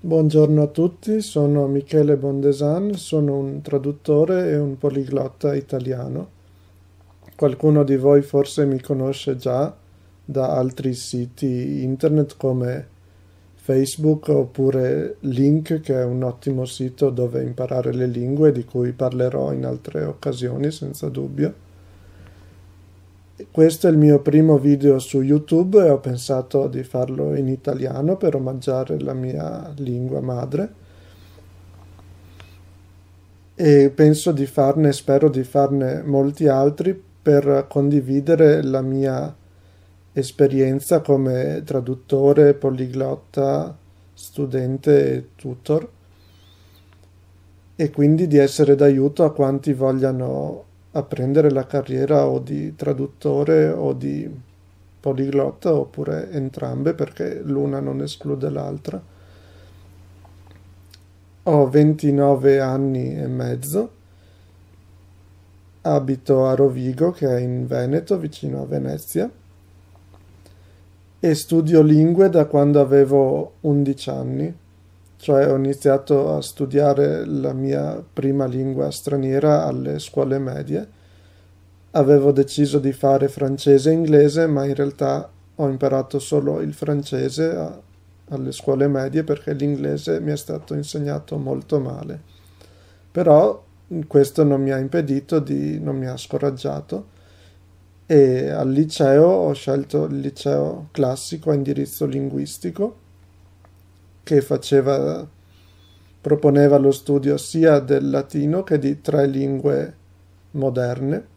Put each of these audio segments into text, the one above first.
Buongiorno a tutti, sono Michele Bondesan, sono un traduttore e un poliglotta italiano. Qualcuno di voi forse mi conosce già da altri siti internet come Facebook oppure Link, che è un ottimo sito dove imparare le lingue di cui parlerò in altre occasioni senza dubbio. Questo è il mio primo video su YouTube e ho pensato di farlo in italiano per omaggiare la mia lingua madre. E penso di farne, spero di farne molti altri per condividere la mia esperienza come traduttore, poliglotta, studente e tutor e quindi di essere d'aiuto a quanti vogliano apprendere la carriera o di traduttore o di poliglotta oppure entrambe perché l'una non esclude l'altra. Ho 29 anni e mezzo, abito a Rovigo che è in Veneto vicino a Venezia e studio lingue da quando avevo 11 anni cioè ho iniziato a studiare la mia prima lingua straniera alle scuole medie. Avevo deciso di fare francese e inglese, ma in realtà ho imparato solo il francese a, alle scuole medie perché l'inglese mi è stato insegnato molto male. Però questo non mi ha impedito di, non mi ha scoraggiato e al liceo ho scelto il liceo classico a indirizzo linguistico che faceva, proponeva lo studio sia del latino che di tre lingue moderne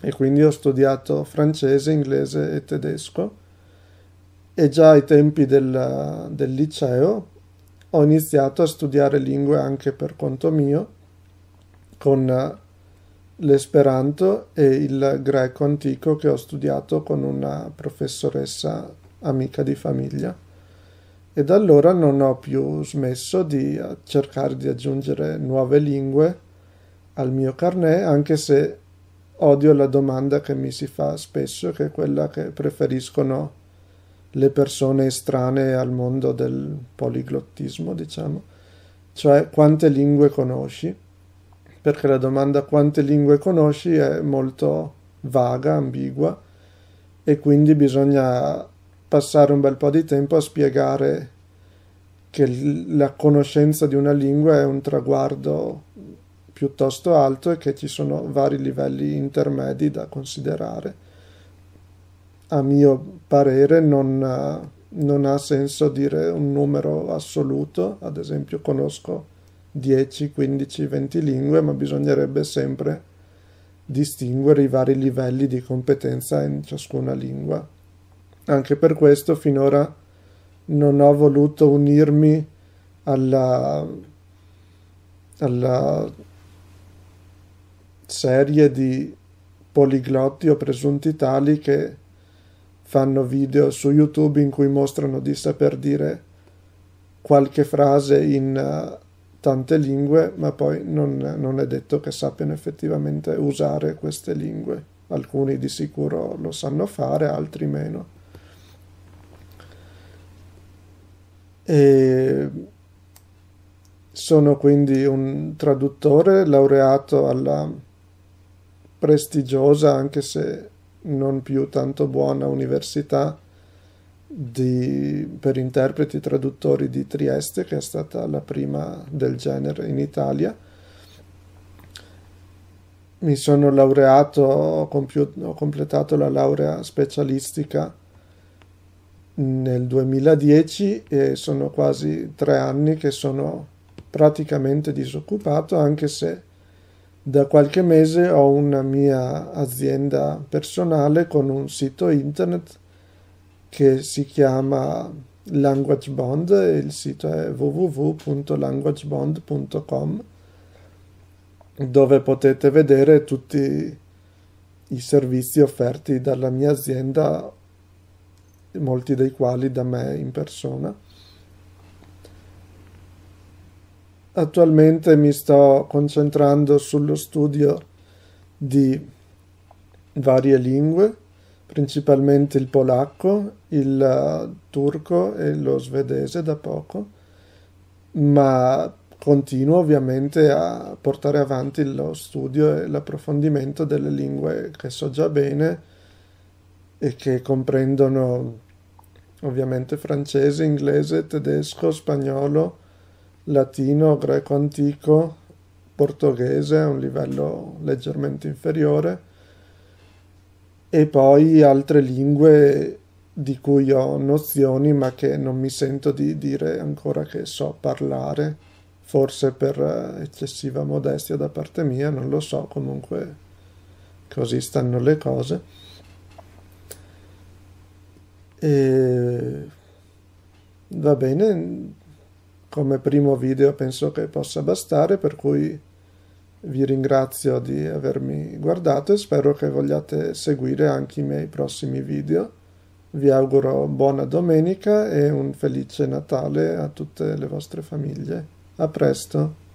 e quindi ho studiato francese, inglese e tedesco. E già ai tempi del, del liceo ho iniziato a studiare lingue anche per conto mio con l'esperanto e il greco antico che ho studiato con una professoressa amica di famiglia. E da allora non ho più smesso di eh, cercare di aggiungere nuove lingue al mio carnet, anche se odio la domanda che mi si fa spesso, che è quella che preferiscono le persone estranee al mondo del poliglottismo, diciamo, cioè quante lingue conosci, perché la domanda quante lingue conosci è molto vaga, ambigua, e quindi bisogna passare un bel po' di tempo a spiegare che la conoscenza di una lingua è un traguardo piuttosto alto e che ci sono vari livelli intermedi da considerare. A mio parere non, non ha senso dire un numero assoluto, ad esempio conosco 10, 15, 20 lingue, ma bisognerebbe sempre distinguere i vari livelli di competenza in ciascuna lingua. Anche per questo finora non ho voluto unirmi alla, alla serie di poliglotti o presunti tali che fanno video su YouTube in cui mostrano di saper dire qualche frase in uh, tante lingue, ma poi non, non, è detto che sappiano effettivamente usare queste lingue. Alcuni di sicuro lo sanno fare, altri meno. E sono quindi un traduttore laureato alla prestigiosa, anche se non più tanto buona, università di, per interpreti traduttori di Trieste, che è stata la prima del genere in Italia. Mi sono laureato, ho, compiu- ho completato la laurea specialistica nel 2010 e sono quasi tre anni che sono praticamente disoccupato anche se da qualche mese ho una mia azienda personale con un sito internet che si chiama Language Bond e il sito è www.languagebond.com dove potete vedere tutti i servizi offerti dalla mia azienda molti dei quali da me in persona. Attualmente mi sto concentrando sullo studio di varie lingue, principalmente il polacco, il uh, turco e lo svedese da poco ma continuo ovviamente a portare avanti lo studio e l'approfondimento delle lingue che so già bene e che comprendono ovviamente francese, inglese, tedesco, spagnolo, latino, greco antico, portoghese a un livello leggermente inferiore e poi altre lingue di cui ho nozioni ma che non mi sento di dire ancora che so parlare, forse per eh, eccessiva modestia da parte mia, non lo so, comunque così stanno le cose. E va bene, come primo video penso che possa bastare, per cui vi ringrazio di avermi guardato e spero che vogliate seguire anche i miei prossimi video. Vi auguro buona domenica e un felice Natale a tutte le vostre famiglie. A presto!